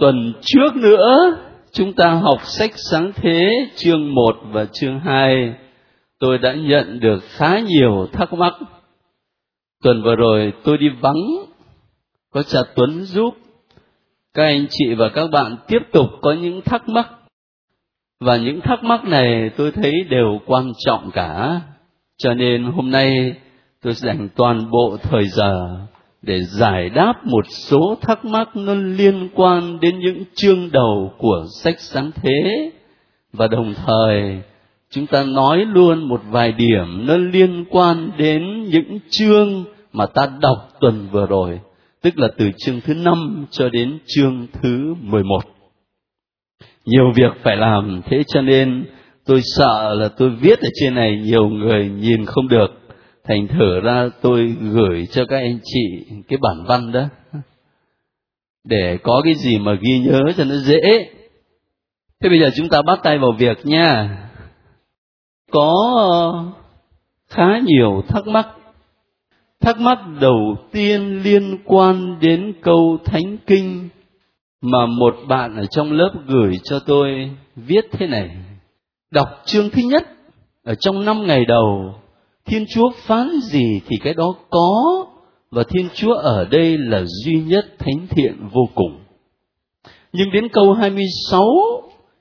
Tuần trước nữa, chúng ta học sách sáng thế chương 1 và chương 2. Tôi đã nhận được khá nhiều thắc mắc. Tuần vừa rồi tôi đi vắng, có cha Tuấn giúp. Các anh chị và các bạn tiếp tục có những thắc mắc. Và những thắc mắc này tôi thấy đều quan trọng cả. Cho nên hôm nay tôi dành toàn bộ thời giờ để giải đáp một số thắc mắc nó liên quan đến những chương đầu của sách sáng thế và đồng thời chúng ta nói luôn một vài điểm nó liên quan đến những chương mà ta đọc tuần vừa rồi, tức là từ chương thứ năm cho đến chương thứ mười một. Nhiều việc phải làm, thế cho nên tôi sợ là tôi viết ở trên này nhiều người nhìn không được thành thử ra tôi gửi cho các anh chị cái bản văn đó. Để có cái gì mà ghi nhớ cho nó dễ. Thế bây giờ chúng ta bắt tay vào việc nha. Có khá nhiều thắc mắc. Thắc mắc đầu tiên liên quan đến câu thánh kinh mà một bạn ở trong lớp gửi cho tôi viết thế này. Đọc chương thứ nhất, ở trong năm ngày đầu Thiên Chúa phán gì thì cái đó có, và Thiên Chúa ở đây là duy nhất thánh thiện vô cùng. Nhưng đến câu 26,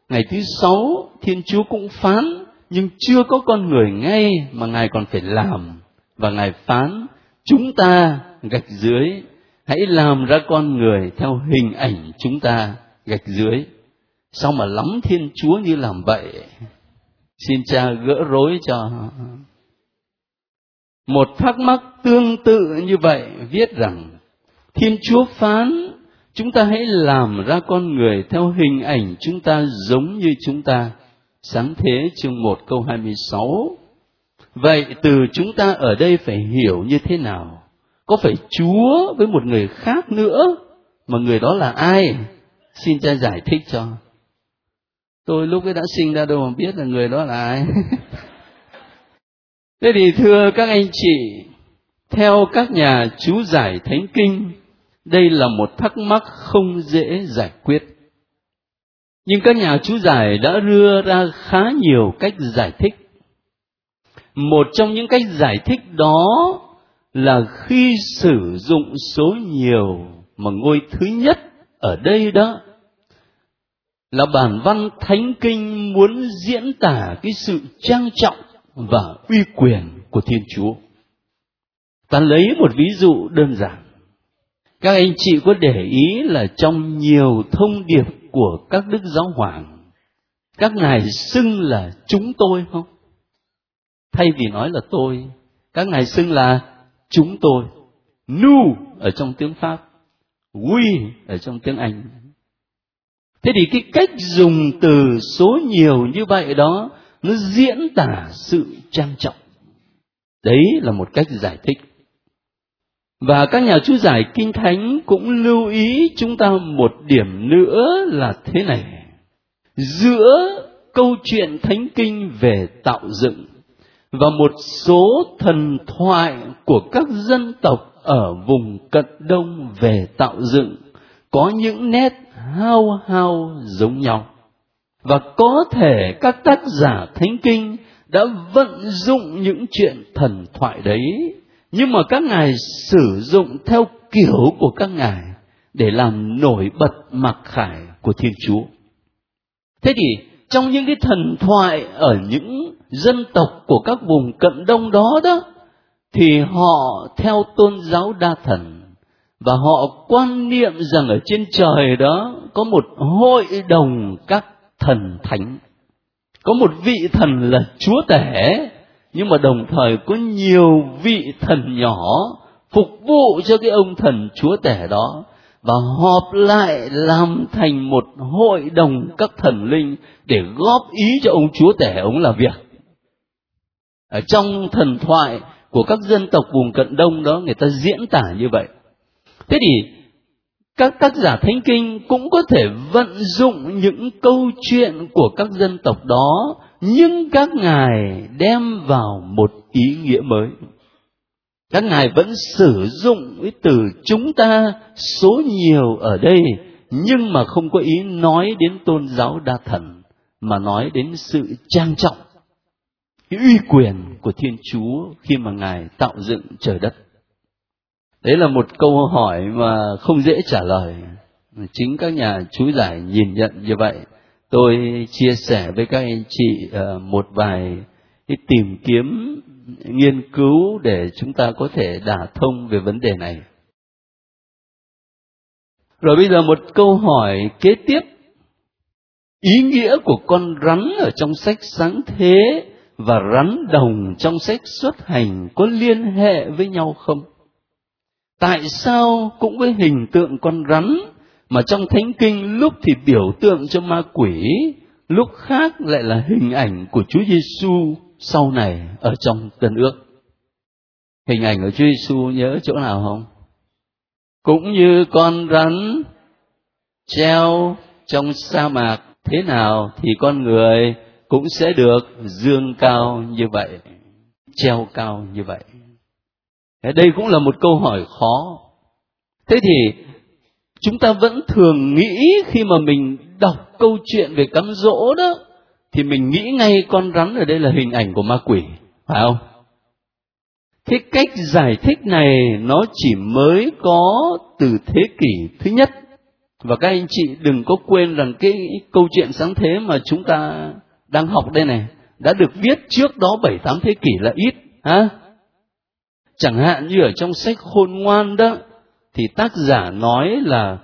ngày thứ sáu, Thiên Chúa cũng phán, nhưng chưa có con người ngay mà Ngài còn phải làm. Và Ngài phán, chúng ta gạch dưới, hãy làm ra con người theo hình ảnh chúng ta gạch dưới. Sao mà lắm Thiên Chúa như làm vậy? Xin cha gỡ rối cho một thắc mắc tương tự như vậy viết rằng, thiên chúa phán, chúng ta hãy làm ra con người theo hình ảnh chúng ta giống như chúng ta. Sáng thế chương 1 câu 26 vậy từ chúng ta ở đây phải hiểu như thế nào? Có phải chúa với một người khác nữa? Mà người đó là ai? Xin cha giải thích cho. Tôi lúc ấy đã sinh ra đâu mà biết là người đó là ai. Thế thì thưa các anh chị, theo các nhà chú giải thánh kinh, đây là một thắc mắc không dễ giải quyết. Nhưng các nhà chú giải đã đưa ra khá nhiều cách giải thích. Một trong những cách giải thích đó là khi sử dụng số nhiều mà ngôi thứ nhất ở đây đó là bản văn thánh kinh muốn diễn tả cái sự trang trọng và uy quyền của Thiên Chúa. Ta lấy một ví dụ đơn giản. Các anh chị có để ý là trong nhiều thông điệp của các đức giáo hoàng, các ngài xưng là chúng tôi không? Thay vì nói là tôi, các ngài xưng là chúng tôi. Nu ở trong tiếng Pháp, we ở trong tiếng Anh. Thế thì cái cách dùng từ số nhiều như vậy đó nó diễn tả sự trang trọng. Đấy là một cách giải thích. Và các nhà chú giải kinh thánh cũng lưu ý chúng ta một điểm nữa là thế này. Giữa câu chuyện thánh kinh về tạo dựng và một số thần thoại của các dân tộc ở vùng cận đông về tạo dựng có những nét hao hao giống nhau và có thể các tác giả thánh kinh đã vận dụng những chuyện thần thoại đấy. Nhưng mà các ngài sử dụng theo kiểu của các ngài để làm nổi bật mặc khải của thiên chúa. Thế thì trong những cái thần thoại ở những dân tộc của các vùng cận đông đó đó, thì họ theo tôn giáo đa thần và họ quan niệm rằng ở trên trời đó có một hội đồng các thần thánh. Có một vị thần là chúa tể, nhưng mà đồng thời có nhiều vị thần nhỏ phục vụ cho cái ông thần chúa tể đó và họp lại làm thành một hội đồng các thần linh để góp ý cho ông chúa tể ông làm việc. Ở trong thần thoại của các dân tộc vùng cận đông đó, người ta diễn tả như vậy. Thế thì các tác giả thánh kinh cũng có thể vận dụng những câu chuyện của các dân tộc đó, nhưng các ngài đem vào một ý nghĩa mới. Các ngài vẫn sử dụng cái từ chúng ta số nhiều ở đây, nhưng mà không có ý nói đến tôn giáo đa thần, mà nói đến sự trang trọng, cái uy quyền của thiên chúa khi mà ngài tạo dựng trời đất đấy là một câu hỏi mà không dễ trả lời. Chính các nhà chú giải nhìn nhận như vậy. Tôi chia sẻ với các anh chị ờ, một vài cái tìm kiếm, nghiên cứu để chúng ta có thể đả thông về vấn đề này. Rồi bây giờ một câu hỏi kế tiếp. Ý nghĩa của con rắn ở trong sách sáng thế và rắn đồng trong sách xuất hành có liên hệ với nhau không? Tại sao cũng với hình tượng con rắn mà trong thánh kinh lúc thì biểu tượng cho ma quỷ, lúc khác lại là hình ảnh của Chúa Giêsu sau này ở trong tân ước? Hình ảnh của Chúa Giêsu nhớ chỗ nào không? Cũng như con rắn treo trong sa mạc thế nào thì con người cũng sẽ được dương cao như vậy, treo cao như vậy đây cũng là một câu hỏi khó. Thế thì, chúng ta vẫn thường nghĩ khi mà mình đọc câu chuyện về cám dỗ đó, thì mình nghĩ ngay con rắn ở đây là hình ảnh của ma quỷ, phải không? Thế cách giải thích này nó chỉ mới có từ thế kỷ thứ nhất. Và các anh chị đừng có quên rằng cái câu chuyện sáng thế mà chúng ta đang học đây này, đã được viết trước đó bảy tám thế kỷ là ít, ha? Chẳng hạn như ở trong sách khôn ngoan đó, thì tác giả nói là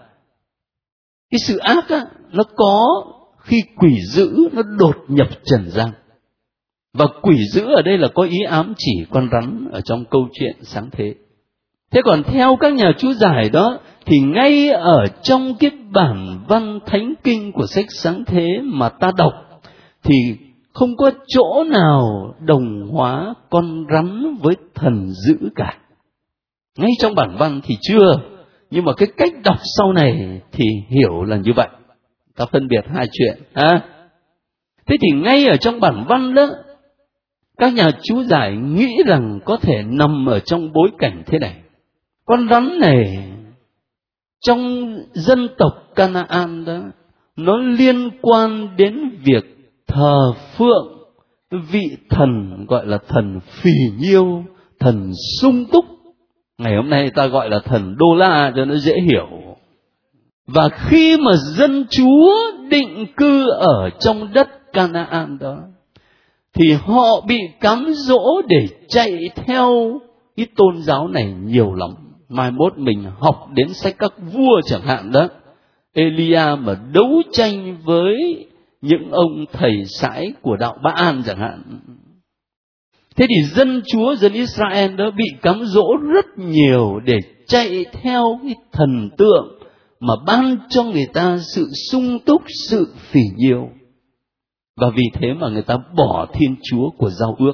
cái sự ác á, nó có khi quỷ dữ nó đột nhập trần gian. Và quỷ dữ ở đây là có ý ám chỉ con rắn ở trong câu chuyện sáng thế. Thế còn theo các nhà chú giải đó, thì ngay ở trong cái bản văn thánh kinh của sách sáng thế mà ta đọc, thì không có chỗ nào đồng hóa con rắn với thần dữ cả. Ngay trong bản văn thì chưa, nhưng mà cái cách đọc sau này thì hiểu là như vậy. Ta phân biệt hai chuyện, ha? Thế thì ngay ở trong bản văn đó, các nhà chú giải nghĩ rằng có thể nằm ở trong bối cảnh thế này. Con rắn này, trong dân tộc Canaan đó, nó liên quan đến việc thờ phượng vị thần gọi là thần phì nhiêu, thần sung túc. Ngày hôm nay ta gọi là thần đô la cho nó dễ hiểu. Và khi mà dân chúa định cư ở trong đất Canaan đó, thì họ bị cám dỗ để chạy theo cái tôn giáo này nhiều lắm. Mai mốt mình học đến sách các vua chẳng hạn đó, Elia mà đấu tranh với những ông thầy sãi của đạo Ba An chẳng hạn. Thế thì dân chúa, dân Israel đó bị cám dỗ rất nhiều để chạy theo cái thần tượng mà ban cho người ta sự sung túc, sự phỉ nhiêu. Và vì thế mà người ta bỏ thiên chúa của giao ước.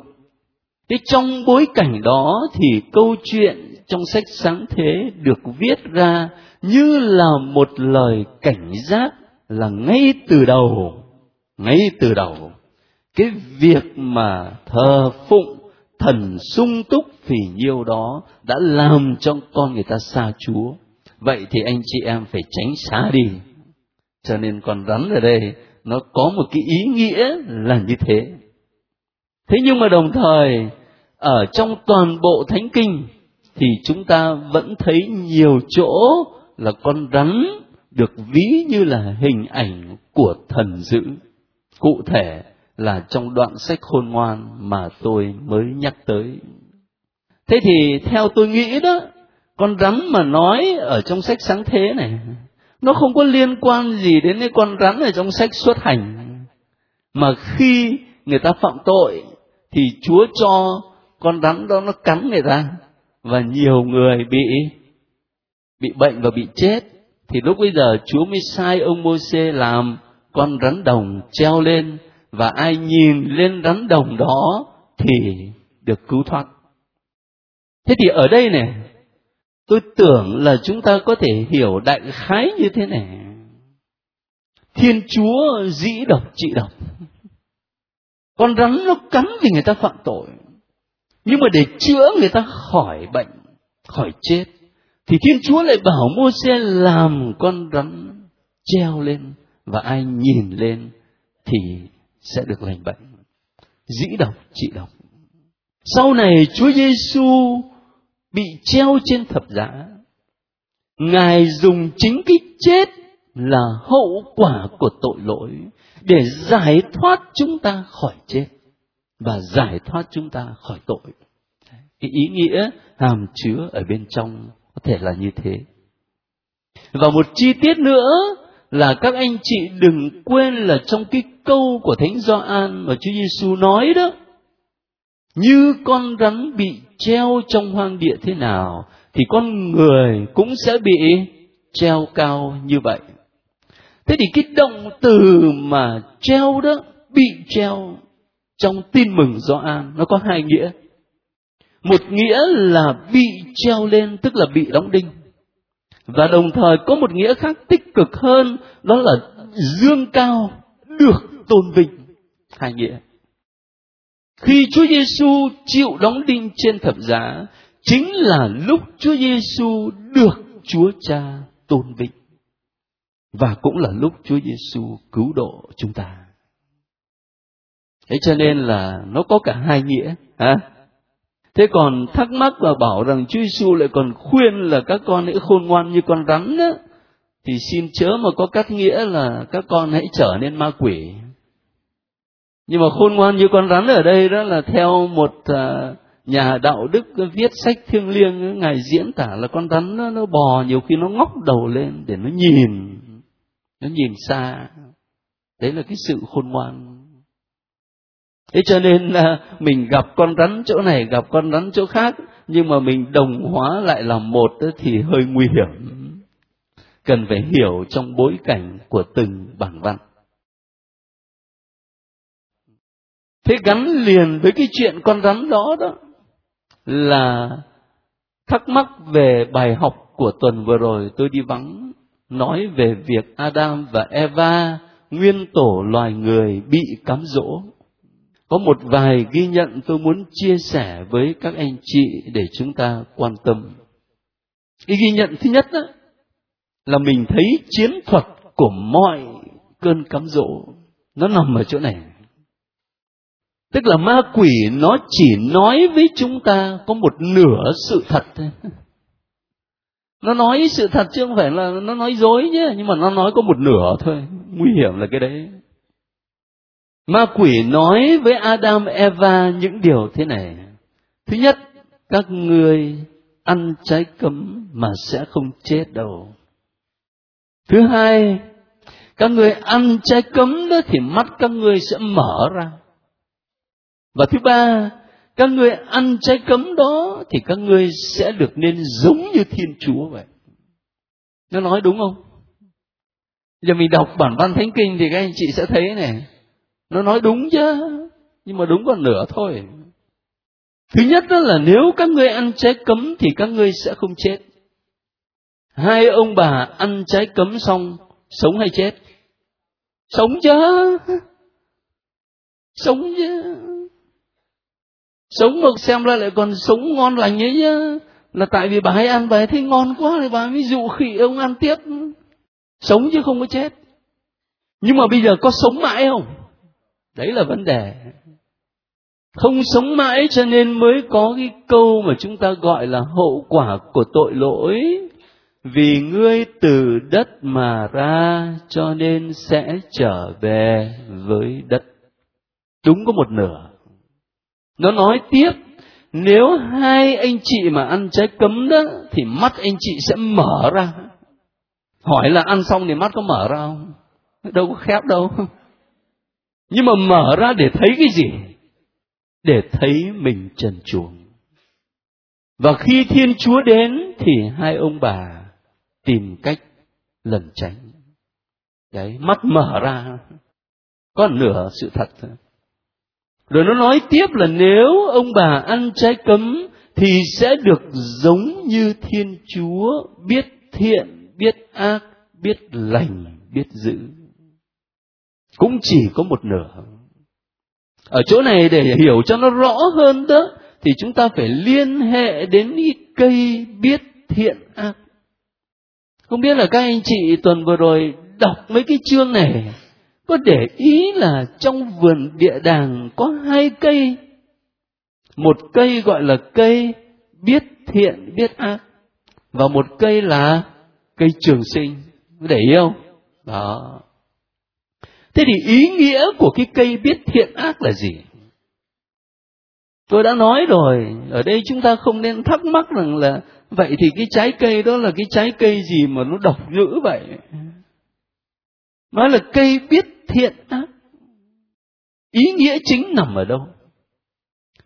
Thế trong bối cảnh đó thì câu chuyện trong sách sáng thế được viết ra như là một lời cảnh giác là ngay từ đầu ngay từ đầu, cái việc mà thờ phụng, thần sung túc phỉ nhiêu đó đã làm cho con người ta xa chúa. Vậy thì anh chị em phải tránh xa đi. Cho nên con rắn ở đây, nó có một cái ý nghĩa là như thế. Thế nhưng mà đồng thời, ở trong toàn bộ thánh kinh, thì chúng ta vẫn thấy nhiều chỗ là con rắn được ví như là hình ảnh của thần dữ cụ thể là trong đoạn sách khôn ngoan mà tôi mới nhắc tới. Thế thì theo tôi nghĩ đó, con rắn mà nói ở trong sách sáng thế này, nó không có liên quan gì đến cái con rắn ở trong sách xuất hành. Mà khi người ta phạm tội, thì chúa cho con rắn đó nó cắn người ta, và nhiều người bị bị bệnh và bị chết. Thì lúc bây giờ chúa mới sai ông mô xê làm con rắn đồng treo lên và ai nhìn lên rắn đồng đó thì được cứu thoát. Thế thì ở đây này, tôi tưởng là chúng ta có thể hiểu đại khái như thế này. Thiên chúa dĩ độc, trị độc. Con rắn nó cắn vì người ta phạm tội. Nhưng mà để chữa người ta khỏi bệnh, khỏi chết, thì thiên chúa lại bảo mô xe làm con rắn treo lên và ai nhìn lên thì sẽ được lành bệnh. Dĩ độc, trị độc. Sau này Chúa Giêsu bị treo trên thập giá. Ngài dùng chính cái chết là hậu quả của tội lỗi để giải thoát chúng ta khỏi chết và giải thoát chúng ta khỏi tội. Cái ý nghĩa hàm chứa ở bên trong có thể là như thế. Và một chi tiết nữa là các anh chị đừng quên là trong cái câu của Thánh Gioan mà Chúa Giêsu nói đó, như con rắn bị treo trong hoang địa thế nào thì con người cũng sẽ bị treo cao như vậy. Thế thì cái động từ mà treo đó, bị treo trong tin mừng Gioan, nó có hai nghĩa. Một nghĩa là bị treo lên, tức là bị đóng đinh và đồng thời có một nghĩa khác tích cực hơn đó là dương cao được tôn vinh hai nghĩa khi Chúa Giêsu chịu đóng đinh trên thập giá chính là lúc Chúa Giêsu được Chúa Cha tôn vinh và cũng là lúc Chúa Giêsu cứu độ chúng ta. Thế cho nên là nó có cả hai nghĩa, ha? Thế còn thắc mắc và bảo rằng Chúa Giêsu lại còn khuyên là các con hãy khôn ngoan như con rắn đó, thì xin chớ mà có cắt nghĩa là các con hãy trở nên ma quỷ. Nhưng mà khôn ngoan như con rắn ở đây đó là theo một à, nhà đạo đức viết sách thiêng liêng ngài diễn tả là con rắn nó, nó bò nhiều khi nó ngóc đầu lên để nó nhìn nó nhìn xa đấy là cái sự khôn ngoan thế cho nên là mình gặp con rắn chỗ này, gặp con rắn chỗ khác, nhưng mà mình đồng hóa lại là một thì hơi nguy hiểm. Cần phải hiểu trong bối cảnh của từng bản văn. Thế gắn liền với cái chuyện con rắn đó đó là thắc mắc về bài học của tuần vừa rồi tôi đi vắng, nói về việc Adam và Eva nguyên tổ loài người bị cám dỗ có một vài ghi nhận tôi muốn chia sẻ với các anh chị để chúng ta quan tâm. Cái ghi nhận thứ nhất đó, là mình thấy chiến thuật của mọi cơn cám dỗ nó nằm ở chỗ này. Tức là ma quỷ nó chỉ nói với chúng ta có một nửa sự thật thôi. Nó nói sự thật chứ không phải là nó nói dối nhé nhưng mà nó nói có một nửa thôi. Nguy hiểm là cái đấy ma quỷ nói với adam, eva những điều thế này. Thứ nhất, các ngươi ăn trái cấm mà sẽ không chết đâu. Thứ hai, các ngươi ăn trái cấm đó thì mắt các ngươi sẽ mở ra. Và thứ ba, các ngươi ăn trái cấm đó thì các ngươi sẽ được nên giống như thiên chúa vậy. Nó nói đúng không? Giờ mình đọc bản văn thánh kinh thì các anh chị sẽ thấy này nó nói đúng chứ, nhưng mà đúng còn nửa thôi. Thứ nhất đó là nếu các ngươi ăn trái cấm thì các ngươi sẽ không chết. Hai ông bà ăn trái cấm xong, sống hay chết? Sống chứ. Sống chứ. Sống mà xem ra lại còn sống ngon lành ấy chứ là tại vì bà ấy ăn, bà ấy thấy ngon quá thì bà mới dụ khỉ ông ăn tiếp. Sống chứ không có chết. Nhưng mà bây giờ có sống mãi không? Đấy là vấn đề. Không sống mãi cho nên mới có cái câu mà chúng ta gọi là hậu quả của tội lỗi. Vì ngươi từ đất mà ra cho nên sẽ trở về với đất. Đúng có một nửa. Nó nói tiếp, nếu hai anh chị mà ăn trái cấm đó, thì mắt anh chị sẽ mở ra. Hỏi là ăn xong thì mắt có mở ra không? Đâu có khép đâu nhưng mà mở ra để thấy cái gì? Để thấy mình trần truồng. Và khi thiên chúa đến thì hai ông bà tìm cách lẩn tránh. Đấy mắt mở ra. Có nửa sự thật thôi. Rồi nó nói tiếp là nếu ông bà ăn trái cấm thì sẽ được giống như Thiên Chúa biết thiện, biết ác, biết lành, biết giữ. Cũng chỉ có một nửa. Ở chỗ này để hiểu cho nó rõ hơn đó, thì chúng ta phải liên hệ đến cái cây biết thiện ác. Không biết là các anh chị tuần vừa rồi đọc mấy cái chương này, có để ý là trong vườn địa đàng có hai cây một cây gọi là cây biết thiện, biết ác, và một cây là cây trường sinh để ý không đó thế thì ý nghĩa của cái cây biết thiện ác là gì? Tôi đã nói rồi, ở đây chúng ta không nên thắc mắc rằng là, vậy thì cái trái cây đó là cái trái cây gì mà nó độc dữ vậy? Nói là cây biết thiện ác. Ý nghĩa chính nằm ở đâu?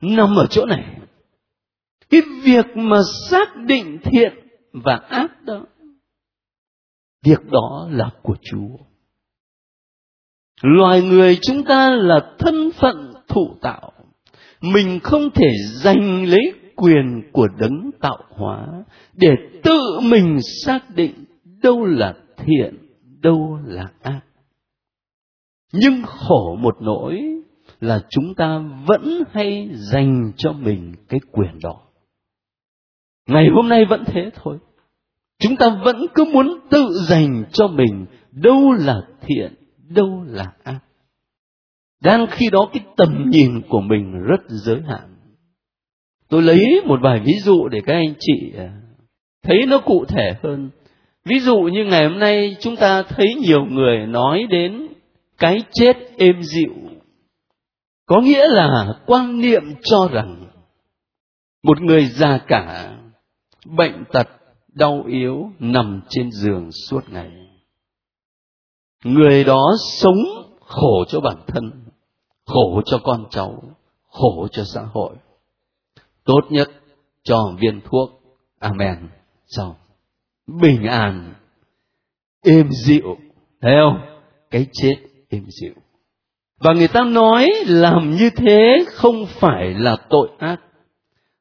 Nằm ở chỗ này. Cái việc mà xác định thiện và ác đó, việc đó là của chúa loài người chúng ta là thân phận thụ tạo. Mình không thể giành lấy quyền của đấng tạo hóa để tự mình xác định đâu là thiện, đâu là ác. Nhưng khổ một nỗi là chúng ta vẫn hay dành cho mình cái quyền đó. Ngày hôm nay vẫn thế thôi. Chúng ta vẫn cứ muốn tự dành cho mình đâu là thiện đâu là ác đang khi đó cái tầm nhìn của mình rất giới hạn. Tôi lấy một vài ví dụ để các anh chị à, thấy nó cụ thể hơn. Ví dụ như ngày hôm nay chúng ta thấy nhiều người nói đến cái chết êm dịu. Có nghĩa là quan niệm cho rằng một người già cả, bệnh tật, đau yếu nằm trên giường suốt ngày người đó sống khổ cho bản thân, khổ cho con cháu, khổ cho xã hội. Tốt nhất cho viên thuốc. Amen. Xong bình an. Êm dịu. Thấy không? Cái chết êm dịu. Và người ta nói làm như thế không phải là tội ác,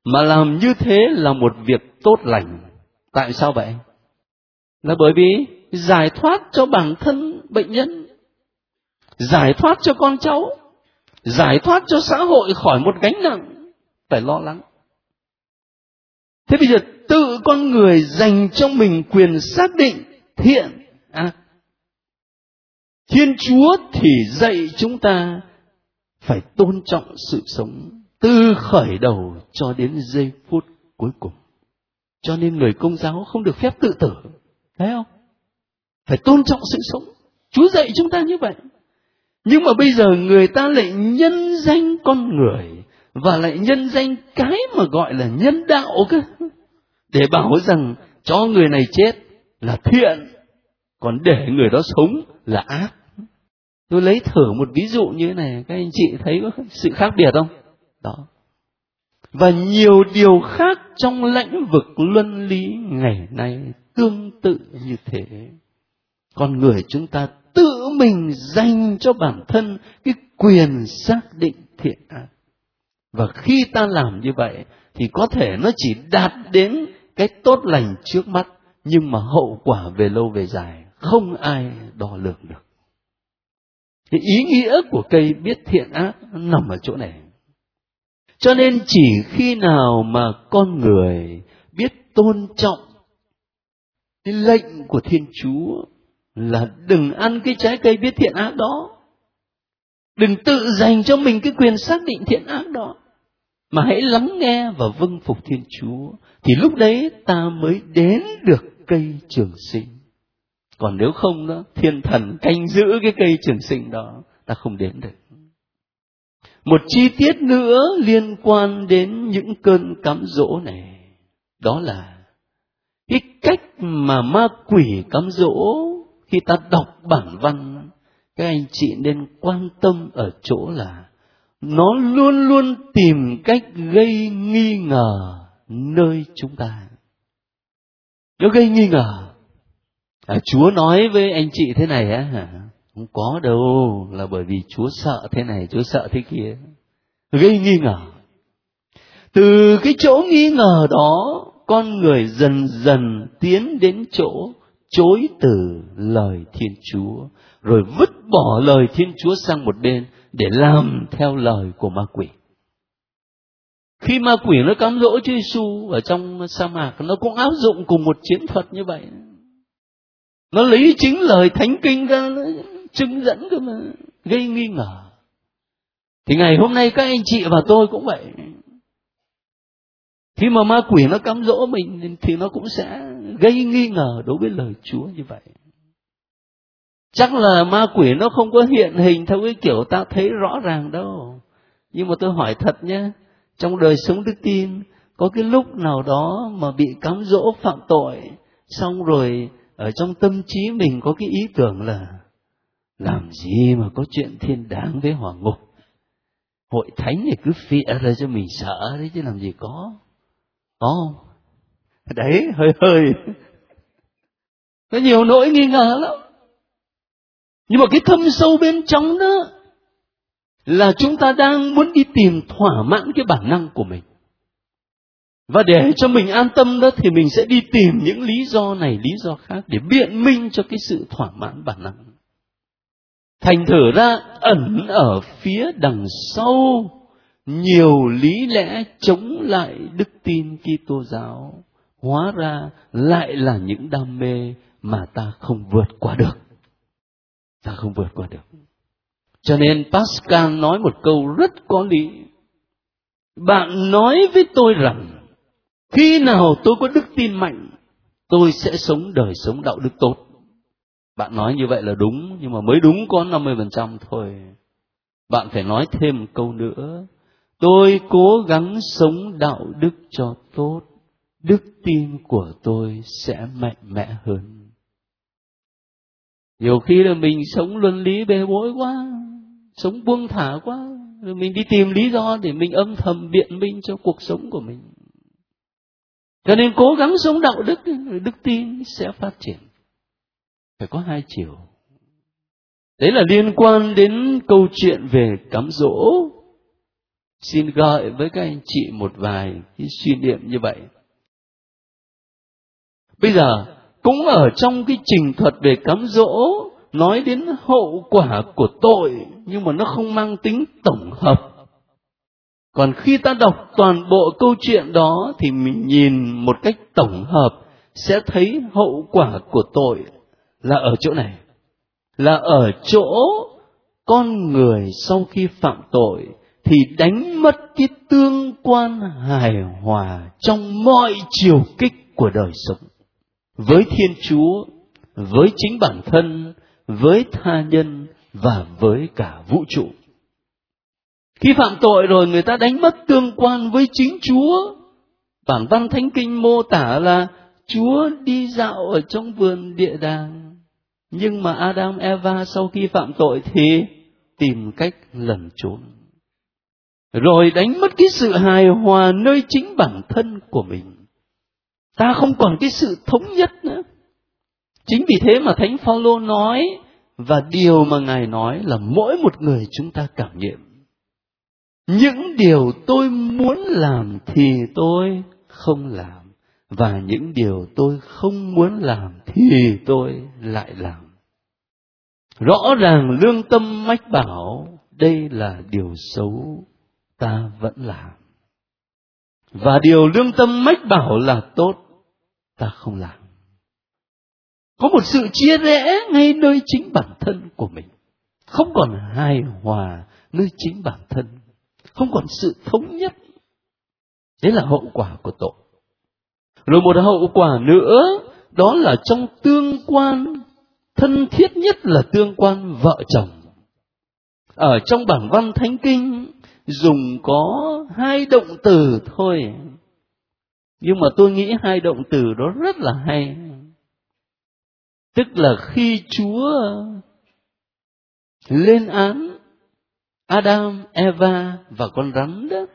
mà làm như thế là một việc tốt lành. Tại sao vậy? Là bởi vì giải thoát cho bản thân bệnh nhân giải thoát cho con cháu giải thoát cho xã hội khỏi một gánh nặng phải lo lắng. Thế bây giờ tự con người dành cho mình quyền xác định thiện ác à, thiên chúa thì dạy chúng ta phải tôn trọng sự sống từ khởi đầu cho đến giây phút cuối cùng. Cho nên người công giáo không được phép tự tử thấy không? Phải tôn trọng sự sống chúa dạy chúng ta như vậy. Nhưng mà bây giờ người ta lại nhân danh con người và lại nhân danh cái mà gọi là nhân đạo cơ. Để bảo rằng cho người này chết là thiện, còn để người đó sống là ác. Tôi lấy thử một ví dụ như thế này, các anh chị thấy có sự khác biệt không? Đó. Và nhiều điều khác trong lãnh vực luân lý ngày nay tương tự như thế. Con người chúng ta tự mình dành cho bản thân cái quyền xác định thiện ác. Và khi ta làm như vậy, thì có thể nó chỉ đạt đến cái tốt lành trước mắt, nhưng mà hậu quả về lâu về dài không ai đo lường được. Thì ý nghĩa của cây biết thiện ác nằm ở chỗ này. Cho nên chỉ khi nào mà con người biết tôn trọng cái lệnh của thiên chúa là đừng ăn cái trái cây biết thiện ác đó. Đừng tự dành cho mình cái quyền xác định thiện ác đó. Mà hãy lắng nghe và vâng phục thiên chúa. Thì lúc đấy ta mới đến được cây trường sinh. Còn nếu không đó thiên thần canh giữ cái cây trường sinh đó, ta không đến được. Một chi tiết nữa liên quan đến những cơn cám dỗ này. Đó là cái cách mà ma quỷ cám dỗ khi ta đọc bản văn các anh chị nên quan tâm ở chỗ là nó luôn luôn tìm cách gây nghi ngờ nơi chúng ta. Nó gây nghi ngờ. À, chúa nói với anh chị thế này á hả? Không có đâu là bởi vì chúa sợ thế này chúa sợ thế kia. Gây nghi ngờ. Từ cái chỗ nghi ngờ đó con người dần dần tiến đến chỗ chối từ lời thiên chúa, rồi vứt bỏ lời thiên chúa sang một bên để làm theo lời của ma quỷ. Khi ma quỷ nó cám dỗ Chúa Giêsu ở trong sa mạc, nó cũng áp dụng cùng một chiến thuật như vậy. Nó lấy chính lời thánh kinh ra, nó chứng dẫn cơ mà, gây nghi ngờ. Thì ngày hôm nay các anh chị và tôi cũng vậy. Khi mà ma quỷ nó cám dỗ mình thì nó cũng sẽ gây nghi ngờ đối với lời chúa như vậy. Chắc là ma quỷ nó không có hiện hình theo cái kiểu ta thấy rõ ràng đâu. Nhưng mà tôi hỏi thật nhé trong đời sống đức tin, có cái lúc nào đó mà bị cám dỗ phạm tội, xong rồi ở trong tâm trí mình có cái ý tưởng là, làm gì mà có chuyện thiên đáng với hỏa ngục? Hội thánh này cứ phịa ra cho mình sợ đấy chứ làm gì có. Có không? đấy, hơi hơi. Có nhiều nỗi nghi ngờ lắm. Nhưng mà cái thâm sâu bên trong đó là chúng ta đang muốn đi tìm thỏa mãn cái bản năng của mình. Và để cho mình an tâm đó thì mình sẽ đi tìm những lý do này, lý do khác để biện minh cho cái sự thỏa mãn bản năng. Thành thử ra, ẩn ở phía đằng sau, nhiều lý lẽ chống lại đức tin Kitô giáo hóa ra lại là những đam mê mà ta không vượt qua được. Ta không vượt qua được. Cho nên Pascal nói một câu rất có lý. Bạn nói với tôi rằng, khi nào tôi có đức tin mạnh, tôi sẽ sống đời sống đạo đức tốt. Bạn nói như vậy là đúng, nhưng mà mới đúng có 50% thôi. Bạn phải nói thêm một câu nữa. Tôi cố gắng sống đạo đức cho tốt đức tin của tôi sẽ mạnh mẽ hơn. Nhiều khi là mình sống luân lý bê bối quá, sống buông thả quá, rồi mình đi tìm lý do để mình âm thầm biện minh cho cuộc sống của mình. Cho nên cố gắng sống đạo đức đức tin sẽ phát triển. Phải có hai chiều. Đấy là liên quan đến câu chuyện về cám dỗ. Xin gợi với các anh chị một vài cái suy niệm như vậy bây giờ, cũng ở trong cái trình thuật về cám dỗ, nói đến hậu quả của tội, nhưng mà nó không mang tính tổng hợp. Còn khi ta đọc toàn bộ câu chuyện đó, thì mình nhìn một cách tổng hợp, sẽ thấy hậu quả của tội là ở chỗ này. Là ở chỗ con người sau khi phạm tội, thì đánh mất cái tương quan hài hòa trong mọi chiều kích của đời sống với thiên chúa, với chính bản thân, với tha nhân và với cả vũ trụ. Khi phạm tội rồi người ta đánh mất tương quan với chính chúa. Bản văn thánh kinh mô tả là chúa đi dạo ở trong vườn địa đàng. Nhưng mà adam, eva sau khi phạm tội thì tìm cách lẩn trốn. Rồi đánh mất cái sự hài hòa nơi chính bản thân của mình ta không còn cái sự thống nhất nữa. Chính vì thế mà thánh phaolô nói, và điều mà ngài nói là mỗi một người chúng ta cảm nghiệm. Những điều tôi muốn làm thì tôi không làm, và những điều tôi không muốn làm thì tôi lại làm. Rõ ràng lương tâm mách bảo, đây là điều xấu ta vẫn làm và điều lương tâm mách bảo là tốt, ta không làm. Có một sự chia rẽ ngay nơi chính bản thân của mình. Không còn hài hòa nơi chính bản thân. Không còn sự thống nhất. Đấy là hậu quả của tội. Rồi một hậu quả nữa, đó là trong tương quan, thân thiết nhất là tương quan vợ chồng. Ở trong bản văn thánh kinh dùng có hai động từ thôi. Nhưng mà tôi nghĩ hai động từ đó rất là hay. Tức là khi chúa lên án adam, eva và con rắn đó,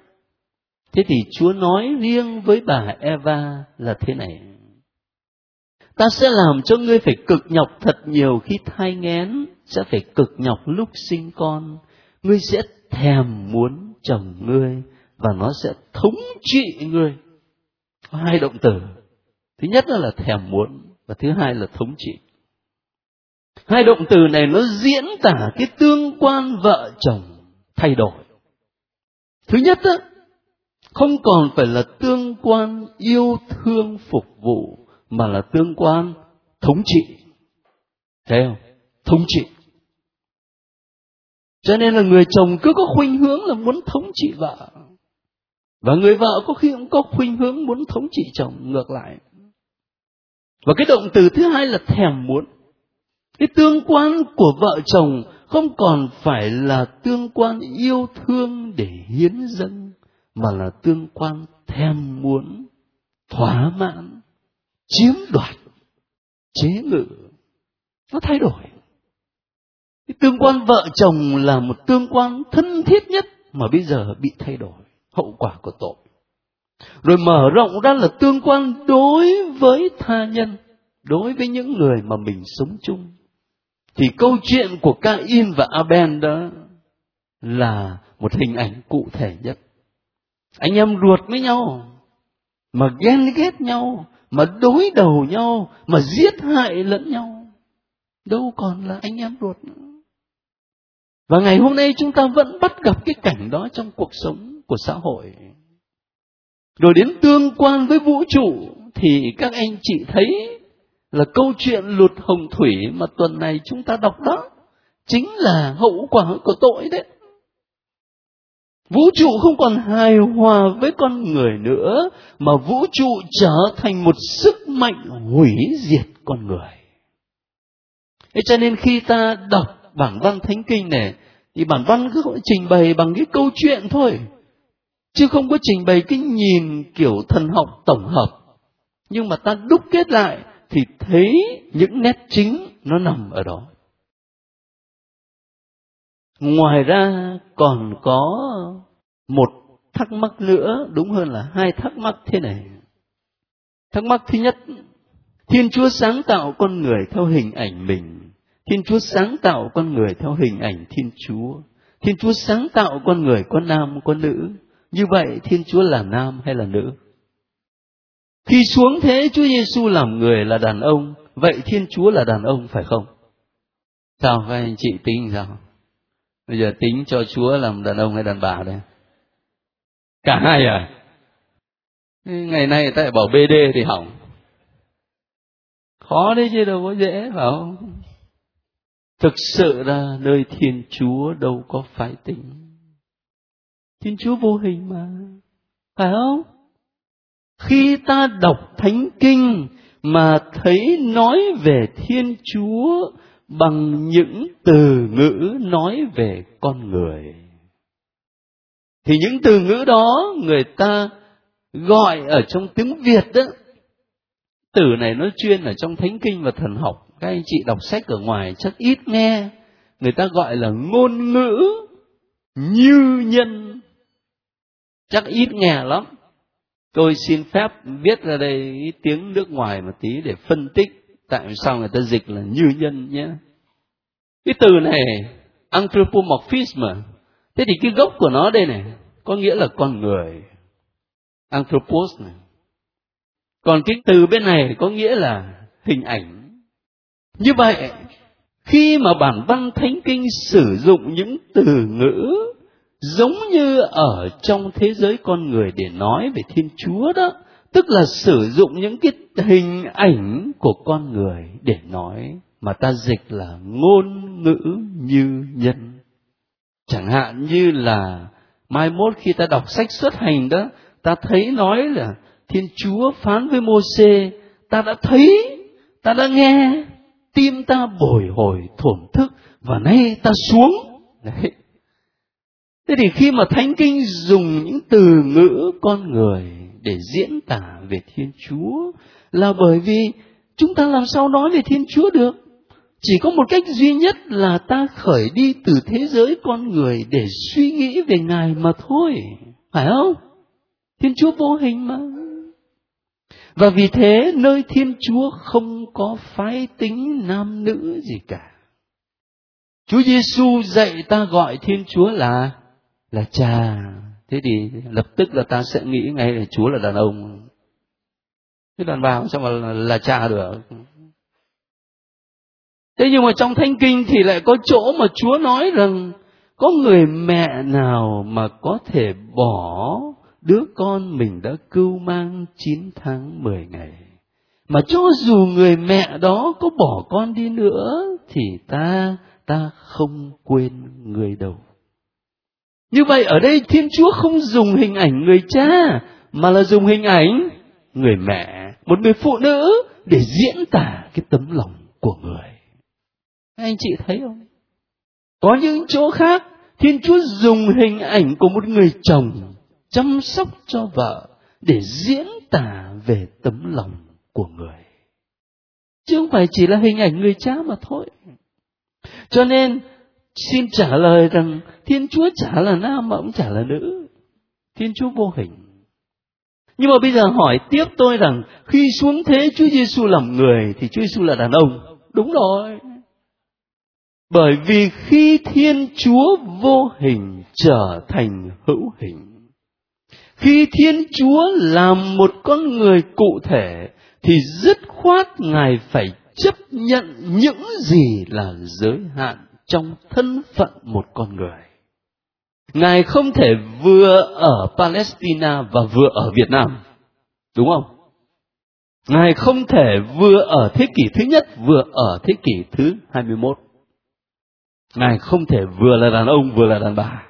thế thì chúa nói riêng với bà eva là thế này. Ta sẽ làm cho ngươi phải cực nhọc thật nhiều khi thai nghén sẽ phải cực nhọc lúc sinh con. Ngươi sẽ thèm muốn chồng ngươi và nó sẽ thống trị ngươi. Có hai động từ. Thứ nhất là thèm muốn và thứ hai là thống trị. Hai động từ này nó diễn tả cái tương quan vợ chồng thay đổi. Thứ nhất đó, không còn phải là tương quan yêu thương phục vụ mà là tương quan thống trị. Thấy không? Thống trị cho nên là người chồng cứ có khuynh hướng là muốn thống trị vợ. Và người vợ có khi cũng có khuynh hướng muốn thống trị chồng ngược lại. Và cái động từ thứ hai là thèm muốn. Cái tương quan của vợ chồng không còn phải là tương quan yêu thương để hiến dâng, mà là tương quan thèm muốn, thỏa mãn, chiếm đoạt, chế ngự. Nó thay đổi cái tương quan vợ chồng là một tương quan thân thiết nhất mà bây giờ bị thay đổi, hậu quả của tội. Rồi mở rộng ra là tương quan đối với tha nhân, đối với những người mà mình sống chung. Thì câu chuyện của Cain và Abel đó là một hình ảnh cụ thể nhất. Anh em ruột với nhau, mà ghen ghét nhau, mà đối đầu nhau, mà giết hại lẫn nhau. Đâu còn là anh em ruột nữa và ngày hôm nay chúng ta vẫn bắt gặp cái cảnh đó trong cuộc sống của xã hội. Rồi đến tương quan với vũ trụ, thì các anh chị thấy là câu chuyện lụt hồng thủy mà tuần này chúng ta đọc đó chính là hậu quả của tội đấy. Vũ trụ không còn hài hòa với con người nữa, mà vũ trụ trở thành một sức mạnh hủy diệt con người. Thế cho nên khi ta đọc bản văn thánh kinh này, thì bản văn cứ trình bày bằng cái câu chuyện thôi. Chứ không có trình bày cái nhìn kiểu thần học tổng hợp. Nhưng mà ta đúc kết lại thì thấy những nét chính nó nằm ở đó. Ngoài ra còn có một thắc mắc nữa, đúng hơn là hai thắc mắc thế này. Thắc mắc thứ nhất, thiên chúa sáng tạo con người theo hình ảnh mình thiên chúa sáng tạo con người theo hình ảnh thiên chúa thiên chúa sáng tạo con người có nam có nữ như vậy thiên chúa là nam hay là nữ khi xuống thế Chúa Giêsu làm người là đàn ông, vậy Thiên Chúa là đàn ông phải không? Sao các anh chị tính sao? Bây giờ tính cho Chúa làm đàn ông hay đàn bà đây? Cả hai à? Ngày nay người ta lại bảo BD thì hỏng. Khó đấy chứ đâu có dễ phải không? Thực sự là nơi Thiên Chúa đâu có phải tính. Thiên Chúa vô hình mà. Phải không? khi ta đọc thánh kinh mà thấy nói về thiên chúa bằng những từ ngữ nói về con người, thì những từ ngữ đó người ta gọi ở trong tiếng việt đó từ này nó chuyên ở trong thánh kinh và thần học các anh chị đọc sách ở ngoài chắc ít nghe. Người ta gọi là ngôn ngữ như nhân. Chắc ít nghe lắm. Tôi xin phép viết ra đây tiếng nước ngoài một tí để phân tích tại sao người ta dịch là như nhân nhé. Cái từ này, anthropomorphism. Thế thì cái gốc của nó đây này, có nghĩa là con người. Anthropos này. Còn cái từ bên này có nghĩa là hình ảnh như vậy, khi mà bản văn thánh kinh sử dụng những từ ngữ giống như ở trong thế giới con người để nói về thiên chúa đó, tức là sử dụng những cái hình ảnh của con người để nói, mà ta dịch là ngôn ngữ như nhân. Chẳng hạn như là mai mốt khi ta đọc sách xuất hành đó, ta thấy nói là thiên chúa phán với mô xê ta đã thấy, ta đã nghe tim ta bồi hồi thổn thức và nay ta xuống. Đấy. Thế thì khi mà thánh kinh dùng những từ ngữ con người để diễn tả về thiên chúa là bởi vì chúng ta làm sao nói về thiên chúa được? Chỉ có một cách duy nhất là ta khởi đi từ thế giới con người để suy nghĩ về ngài mà thôi. Phải không? Thiên chúa vô hình mà và vì thế nơi thiên chúa không có phái tính nam nữ gì cả. Chúa giêsu dạy ta gọi thiên chúa là là cha. Thế thì lập tức là ta sẽ nghĩ ngay là chúa là đàn ông. Thế đàn bà sao mà là, là cha được? Thế nhưng mà trong thánh kinh thì lại có chỗ mà chúa nói rằng có người mẹ nào mà có thể bỏ đứa con mình đã cưu mang 9 tháng 10 ngày. Mà cho dù người mẹ đó có bỏ con đi nữa, thì ta ta không quên người đâu. Như vậy ở đây thiên chúa không dùng hình ảnh người cha, mà là dùng hình ảnh người mẹ, một người phụ nữ để diễn tả cái tấm lòng của người. Anh chị thấy không? Có những chỗ khác, thiên chúa dùng hình ảnh của một người chồng chăm sóc cho vợ để diễn tả về tấm lòng của người chứ không phải chỉ là hình ảnh người cha mà thôi cho nên xin trả lời rằng thiên chúa chả là nam mà cũng chả là nữ thiên chúa vô hình nhưng mà bây giờ hỏi tiếp tôi rằng khi xuống thế Chúa Giêsu làm người thì Chúa Giêsu là đàn ông. Đúng rồi. Bởi vì khi Thiên Chúa vô hình trở thành hữu hình, khi Thiên Chúa làm một con người cụ thể, thì dứt khoát Ngài phải chấp nhận những gì là giới hạn trong thân phận một con người. Ngài không thể vừa ở Palestine và vừa ở Việt Nam. Đúng không? Ngài không thể vừa ở thế kỷ thứ nhất vừa ở thế kỷ thứ 21. Ngài không thể vừa là đàn ông vừa là đàn bà.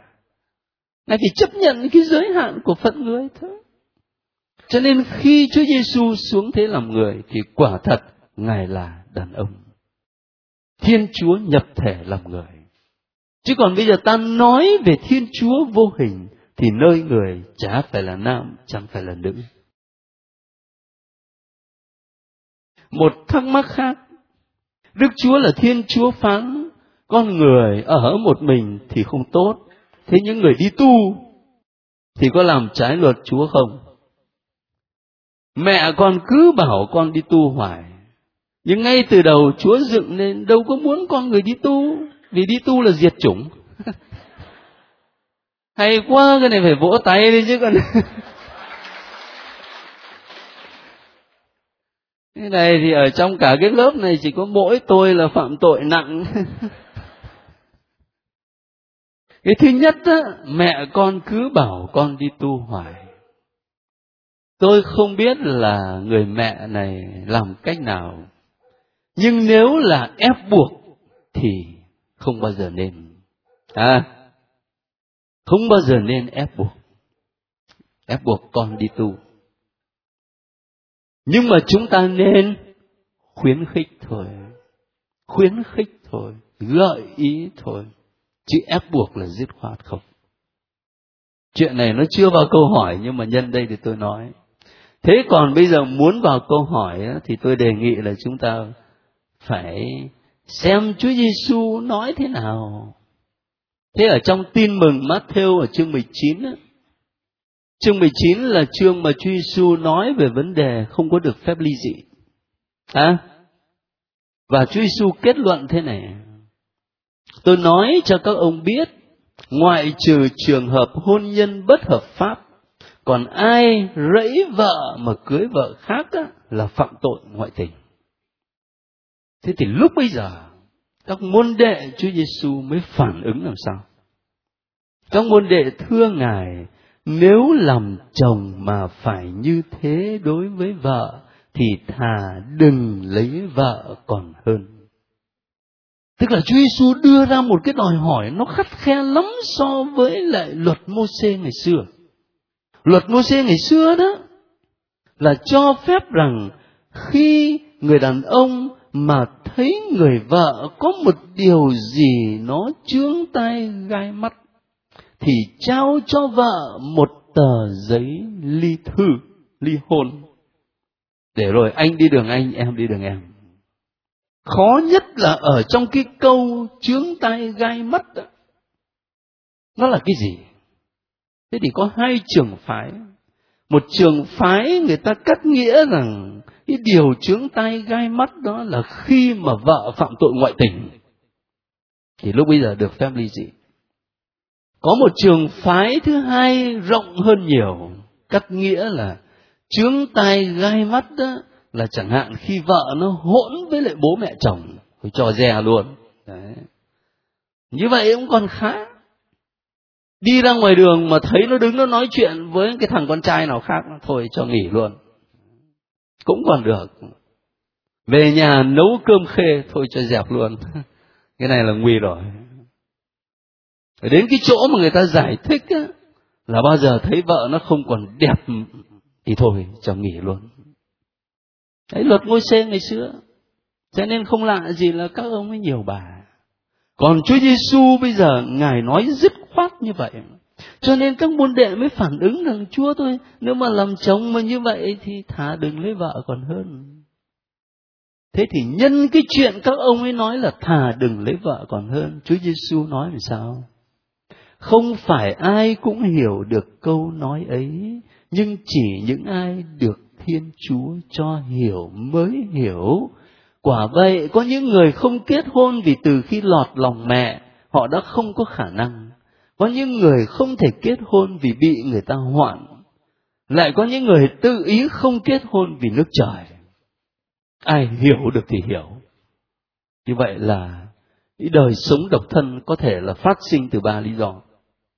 Ngài phải chấp nhận cái giới hạn của phận người thôi. Cho nên khi Chúa Giêsu xuống thế làm người thì quả thật Ngài là đàn ông. Thiên Chúa nhập thể làm người. Chứ còn bây giờ ta nói về Thiên Chúa vô hình thì nơi người chả phải là nam, chẳng phải là nữ. Một thắc mắc khác. Đức Chúa là Thiên Chúa phán con người ở một mình thì không tốt. Thế những người đi tu thì có làm trái luật Chúa không? Mẹ con cứ bảo con đi tu hoài. Nhưng ngay từ đầu Chúa dựng nên đâu có muốn con người đi tu. Vì đi tu là diệt chủng. Hay quá, cái này phải vỗ tay đi chứ còn. cái này thì ở trong cả cái lớp này chỉ có mỗi tôi là phạm tội nặng. cái thứ nhất á, mẹ con cứ bảo con đi tu hoài. Tôi không biết là người mẹ này làm cách nào. Nhưng nếu là ép buộc thì không bao giờ nên. À không bao giờ nên ép buộc. Ép buộc con đi tu. Nhưng mà chúng ta nên khuyến khích thôi. Khuyến khích thôi. Gợi ý thôi chứ ép buộc là dứt khoát không chuyện này nó chưa vào câu hỏi nhưng mà nhân đây thì tôi nói thế còn bây giờ muốn vào câu hỏi thì tôi đề nghị là chúng ta phải xem Chúa Giêsu nói thế nào. Thế ở trong tin mừng Matthew ở chương 19 á, chương 19 là chương mà Chúa Giêsu nói về vấn đề không có được phép ly dị. À, và Chúa Giêsu kết luận thế này. Tôi nói cho các ông biết, ngoại trừ trường hợp hôn nhân bất hợp pháp, còn ai rẫy vợ mà cưới vợ khác á, là phạm tội ngoại tình. Thế thì lúc bây giờ các môn đệ Chúa Giêsu mới phản ứng làm sao? Các môn đệ thưa Ngài, nếu làm chồng mà phải như thế đối với vợ thì thà đừng lấy vợ còn hơn. Tức là Chúa Giêsu đưa ra một cái đòi hỏi nó khắt khe lắm so với lại luật Môsê ngày xưa. Luật Môsê ngày xưa đó là cho phép rằng khi người đàn ông mà thấy người vợ có một điều gì nó chướng tay gai mắt, thì trao cho vợ một tờ giấy ly thư, ly hôn để rồi anh đi đường anh, em đi đường em khó nhất là ở trong cái câu chướng tay gai mắt đó. nó là cái gì? Thế thì có hai trường phái. Một trường phái người ta cắt nghĩa rằng cái điều chướng tay gai mắt đó là khi mà vợ phạm tội ngoại tình. Thì lúc bây giờ được phép ly dị. Có một trường phái thứ hai rộng hơn nhiều. Cắt nghĩa là chướng tay gai mắt đó là chẳng hạn khi vợ nó hỗn với lại bố mẹ chồng phải trò dè luôn. Đấy. như vậy cũng còn khá. Đi ra ngoài đường mà thấy nó đứng nó nói chuyện với cái thằng con trai nào khác thôi cho nghỉ luôn. Cũng còn được. Về nhà nấu cơm khê thôi cho dẹp luôn. Cái này là nguy rồi. Đến cái chỗ mà người ta giải thích á, là bao giờ thấy vợ nó không còn đẹp thì thôi cho nghỉ luôn đấy luật ngôi xe ngày xưa. Cho nên không lạ gì là các ông ấy nhiều bà. Còn Chúa Giêsu bây giờ ngài nói dứt khoát như vậy. Cho nên các môn đệ mới phản ứng rằng Chúa thôi, nếu mà làm chồng mà như vậy thì thả đừng lấy vợ còn hơn. Thế thì nhân cái chuyện các ông ấy nói là thả đừng lấy vợ còn hơn Chúa Giêsu nói làm sao? Không phải ai cũng hiểu được câu nói ấy nhưng chỉ những ai được thiên chúa cho hiểu mới hiểu. Quả vậy, có những người không kết hôn vì từ khi lọt lòng mẹ, họ đã không có khả năng. Có những người không thể kết hôn vì bị người ta hoạn. Lại có những người tự ý không kết hôn vì nước trời. Ai hiểu được thì hiểu. Như vậy là đời sống độc thân có thể là phát sinh từ ba lý do.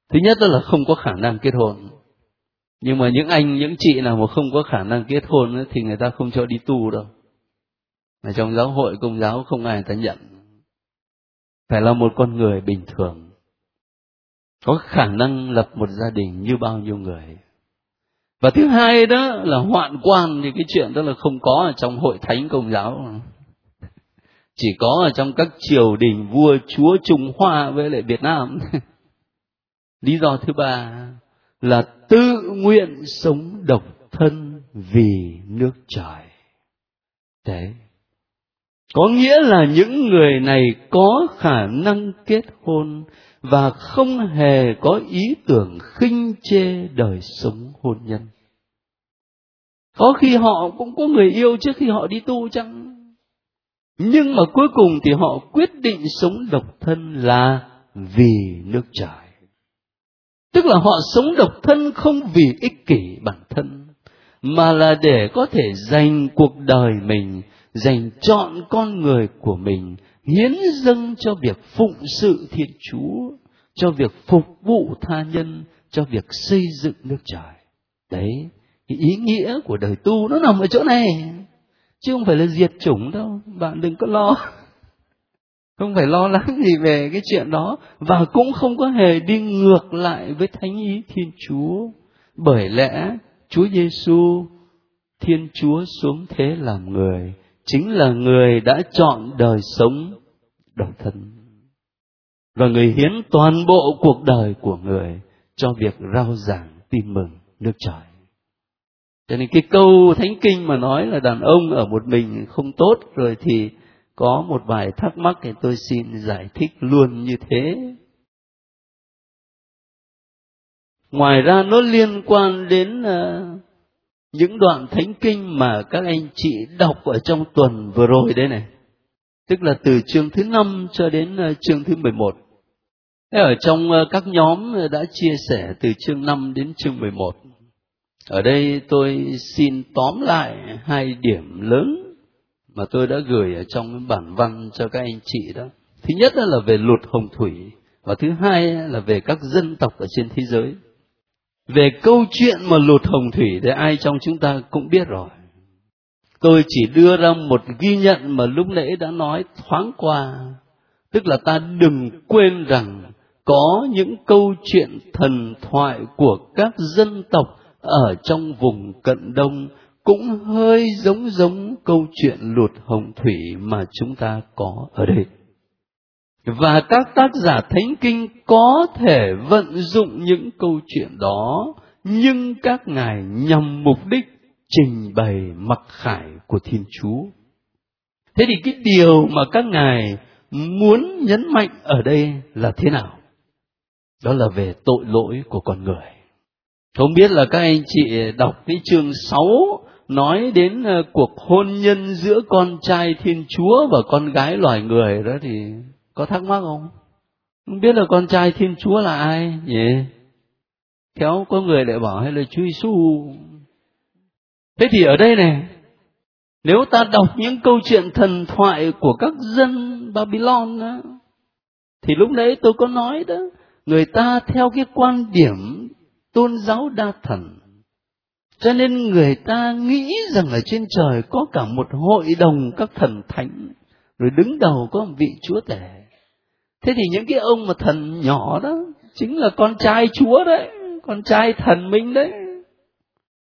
Thứ nhất đó là không có khả năng kết hôn nhưng mà những anh những chị nào mà không có khả năng kết hôn ấy, thì người ta không cho đi tu đâu. Mà trong giáo hội công giáo không ai người ta nhận. Phải là một con người bình thường. Có khả năng lập một gia đình như bao nhiêu người. Và thứ hai đó là hoạn quan thì cái chuyện đó là không có ở trong hội thánh công giáo. Chỉ có ở trong các triều đình vua chúa trung hoa với lại việt nam. Lý do thứ ba là tự nguyện sống độc thân vì nước trời. Thế, có nghĩa là những người này có khả năng kết hôn và không hề có ý tưởng khinh chê đời sống hôn nhân. Có khi họ cũng có người yêu trước khi họ đi tu chăng? Nhưng mà cuối cùng thì họ quyết định sống độc thân là vì nước trời tức là họ sống độc thân không vì ích kỷ bản thân, mà là để có thể dành cuộc đời mình, dành chọn con người của mình, hiến dâng cho việc phụng sự thiên chúa, cho việc phục vụ tha nhân, cho việc xây dựng nước trời. Đấy, cái ý nghĩa của đời tu nó nằm ở chỗ này. Chứ không phải là diệt chủng đâu, bạn đừng có lo không phải lo lắng gì về cái chuyện đó. Và cũng không có hề đi ngược lại với thánh ý thiên chúa. Bởi lẽ, chúa giêsu thiên chúa xuống thế làm người, chính là người đã chọn đời sống độc thân. Và người hiến toàn bộ cuộc đời của người cho việc rao giảng tin mừng nước trời. Cho nên cái câu thánh kinh mà nói là đàn ông ở một mình không tốt, rồi thì có một vài thắc mắc thì tôi xin giải thích luôn như thế. Ngoài ra nó liên quan đến uh, những đoạn thánh kinh mà các anh chị đọc ở trong tuần vừa rồi đây này. Tức là từ chương thứ năm cho đến uh, chương thứ mười một. Ở trong uh, các nhóm đã chia sẻ từ chương năm đến chương mười một. Ở đây tôi xin tóm lại hai điểm lớn mà tôi đã gửi ở trong bản văn cho các anh chị đó. Thứ nhất là về luật hồng thủy và thứ hai là về các dân tộc ở trên thế giới. Về câu chuyện mà luật hồng thủy thì ai trong chúng ta cũng biết rồi. Tôi chỉ đưa ra một ghi nhận mà lúc nãy đã nói thoáng qua. Tức là ta đừng quên rằng có những câu chuyện thần thoại của các dân tộc ở trong vùng cận đông cũng hơi giống giống câu chuyện lụt hồng thủy mà chúng ta có ở đây. Và các tác giả thánh kinh có thể vận dụng những câu chuyện đó, nhưng các ngài nhằm mục đích trình bày mặc khải của thiên chúa. Thế thì cái điều mà các ngài muốn nhấn mạnh ở đây là thế nào? Đó là về tội lỗi của con người. Không biết là các anh chị đọc cái chương 6 nói đến ờ, cuộc hôn nhân giữa con trai thiên chúa và con gái loài người đó thì có thắc mắc không? Không biết là con trai thiên chúa là ai? Nhỉ? Khéo có người lại bảo hay là chúa giêsu thế thì ở đây này, nếu ta đọc những câu chuyện thần thoại của các dân babylon đó, thì lúc đấy tôi có nói đó, người ta theo cái quan điểm tôn giáo đa thần cho nên người ta nghĩ rằng ở trên trời có cả một hội đồng các thần thánh, rồi đứng đầu có một vị chúa tể. Thế thì những cái ông mà thần nhỏ đó, chính là con trai chúa đấy, con trai thần minh đấy.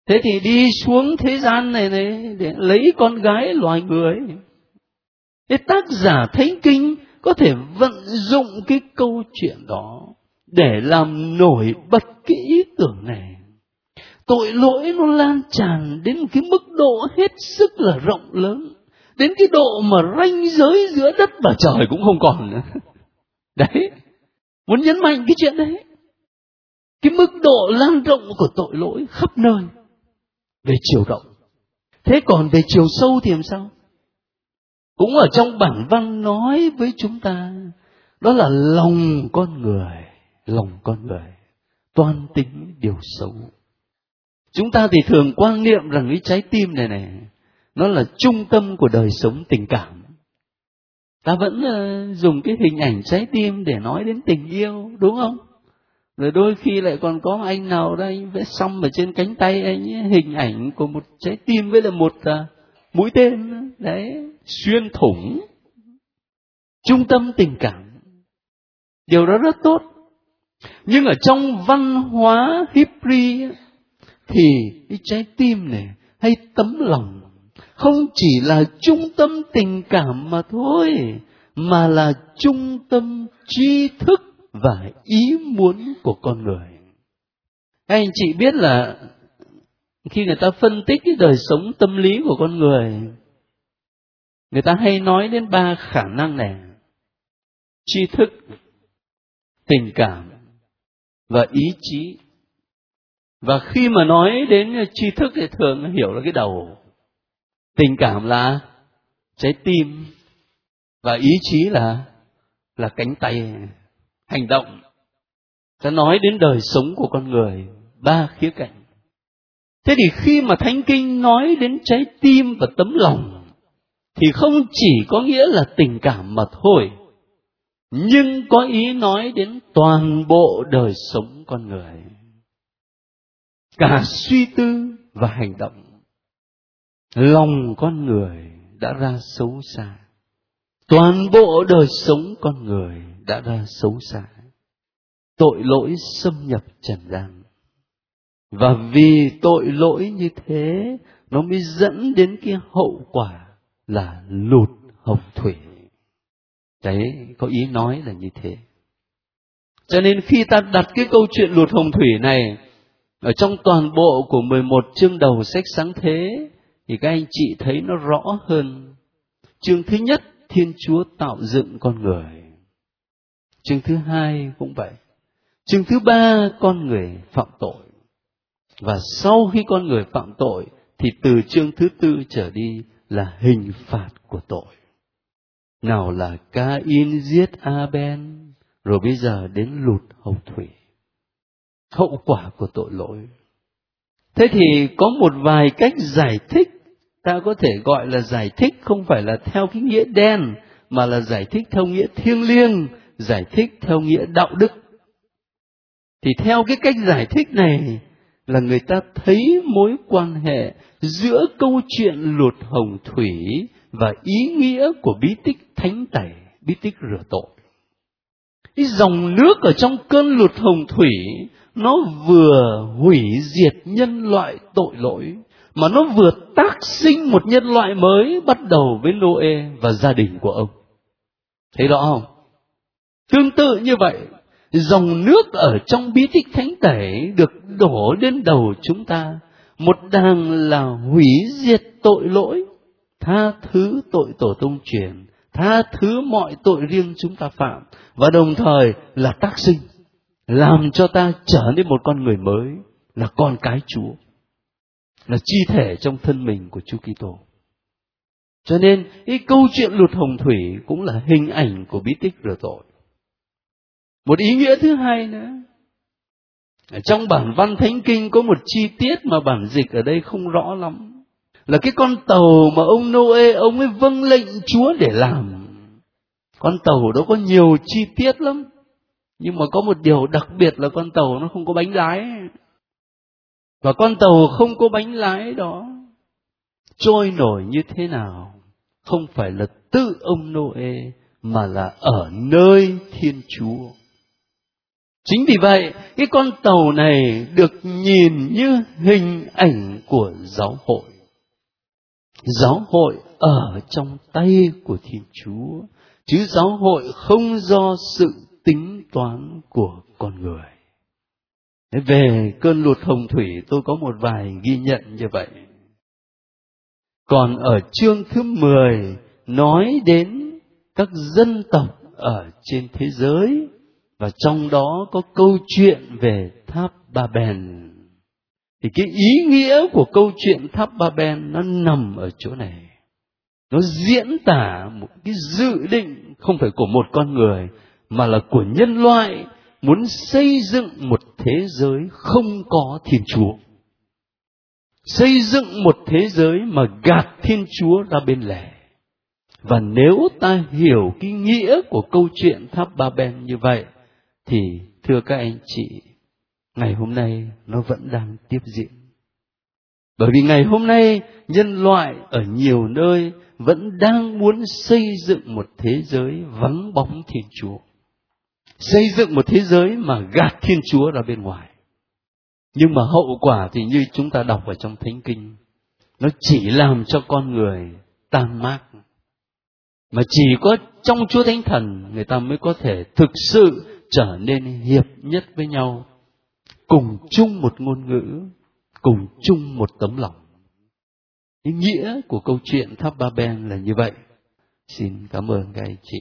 Thế thì đi xuống thế gian này này để lấy con gái loài người. Cái tác giả thánh kinh có thể vận dụng cái câu chuyện đó để làm nổi bật cái ý tưởng này tội lỗi nó lan tràn đến một cái mức độ hết sức là rộng lớn, đến cái độ mà ranh giới giữa đất và trời cũng không còn nữa. Đấy, muốn nhấn mạnh cái chuyện đấy. Cái mức độ lan rộng của tội lỗi khắp nơi về chiều rộng. Thế còn về chiều sâu thì làm sao? Cũng ở trong bản văn nói với chúng ta, đó là lòng con người, lòng con người toan tính điều xấu chúng ta thì thường quan niệm rằng cái trái tim này này nó là trung tâm của đời sống tình cảm. Ta vẫn ờ, dùng cái hình ảnh trái tim để nói đến tình yêu đúng không? Rồi đôi khi lại còn có anh nào đây vẽ xong ở trên cánh tay anh ấy, hình ảnh của một trái tim với là một uh, mũi tên đấy xuyên thủng trung tâm tình cảm. Điều đó rất tốt. Nhưng ở trong văn hóa Hebrew thì cái trái tim này hay tấm lòng không chỉ là trung tâm tình cảm mà thôi, mà là trung tâm tri thức và ý muốn của con người. Các anh chị biết là khi người ta phân tích cái đời sống tâm lý của con người người ta hay nói đến ba khả năng này tri thức, tình cảm và ý chí và khi mà nói đến tri thức thì thường hiểu là cái đầu. Tình cảm là trái tim. Và ý chí là là cánh tay. Hành động. Ta nói đến đời sống của con người. Ba khía cạnh. Thế thì khi mà thánh kinh nói đến trái tim và tấm lòng, thì không chỉ có nghĩa là tình cảm mà thôi, nhưng có ý nói đến toàn bộ đời sống con người cả suy tư và hành động. Lòng con người đã ra xấu xa. Toàn bộ đời sống con người đã ra xấu xa. Tội lỗi xâm nhập trần gian. Và vì tội lỗi như thế, nó mới dẫn đến cái hậu quả là lụt hồng thủy. Đấy, có ý nói là như thế. Cho nên khi ta đặt cái câu chuyện lụt hồng thủy này ở trong toàn bộ của 11 chương đầu sách sáng thế thì các anh chị thấy nó rõ hơn. Chương thứ nhất, Thiên Chúa tạo dựng con người. Chương thứ hai cũng vậy. Chương thứ ba, con người phạm tội. Và sau khi con người phạm tội, thì từ chương thứ tư trở đi là hình phạt của tội. Nào là Ca-in giết A-ben, rồi bây giờ đến lụt hầu thủy. Hậu quả của tội lỗi. Thế thì có một vài cách giải thích, ta có thể gọi là giải thích không phải là theo cái nghĩa đen, mà là giải thích theo nghĩa thiêng liêng, giải thích theo nghĩa đạo đức thì theo cái cách giải thích này là người ta thấy mối quan hệ giữa câu chuyện lụt hồng thủy và ý nghĩa của bí tích thánh tẩy, bí tích rửa tội cái dòng nước ở trong cơn lụt hồng thủy nó vừa hủy diệt nhân loại tội lỗi mà nó vừa tác sinh một nhân loại mới bắt đầu với Noe và gia đình của ông. Thấy rõ không? Tương tự như vậy, dòng nước ở trong bí tích thánh tể được đổ lên đầu chúng ta, một đàng là hủy diệt tội lỗi, tha thứ tội tổ tông truyền, tha thứ mọi tội riêng chúng ta phạm, và đồng thời là tác sinh, làm cho ta trở nên một con người mới, là con cái Chúa là chi thể trong thân mình của Chúa Kitô. Cho nên cái câu chuyện lụt hồng thủy cũng là hình ảnh của bí tích rửa tội. Một ý nghĩa thứ hai nữa, ở trong bản văn thánh kinh có một chi tiết mà bản dịch ở đây không rõ lắm. Là cái con tàu mà ông Noe ông ấy vâng lệnh Chúa để làm. Con tàu đó có nhiều chi tiết lắm. Nhưng mà có một điều đặc biệt là con tàu nó không có bánh lái. và con tàu không có bánh lái đó trôi nổi như thế nào không phải là tự ông Noe mà là ở nơi Thiên Chúa. Chính vì vậy, cái con tàu này được nhìn như hình ảnh của giáo hội. Giáo hội ở trong tay của Thiên Chúa, chứ giáo hội không do sự tính toán của con người. Về cơn lụt hồng thủy, tôi có một vài ghi nhận như vậy. Còn ở chương thứ 10 nói đến các dân tộc ở trên thế giới, và trong đó có câu chuyện về tháp Ba bèn Thì cái ý nghĩa của câu chuyện tháp Ba bèn nó nằm ở chỗ này. Nó diễn tả một cái dự định không phải của một con người mà là của nhân loại muốn xây dựng một thế giới không có Thiên Chúa. Xây dựng một thế giới mà gạt Thiên Chúa ra bên lề. Và nếu ta hiểu cái nghĩa của câu chuyện tháp Ba Ben như vậy, thì thưa các anh chị, ngày hôm nay nó vẫn đang tiếp diễn. Bởi vì ngày hôm nay nhân loại ở nhiều nơi vẫn đang muốn xây dựng một thế giới vắng bóng Thiên Chúa. Xây dựng một thế giới mà gạt Thiên Chúa ra bên ngoài. Nhưng mà hậu quả thì như chúng ta đọc ở trong Thánh Kinh, nó chỉ làm cho con người tan mát. Mà chỉ có trong Chúa Thánh Thần người ta mới có thể thực sự trở nên hiệp nhất với nhau, cùng chung một ngôn ngữ, cùng chung một tấm lòng. Ý nghĩa của câu chuyện tháp Ba Ben là như vậy. Xin cảm ơn các anh chị.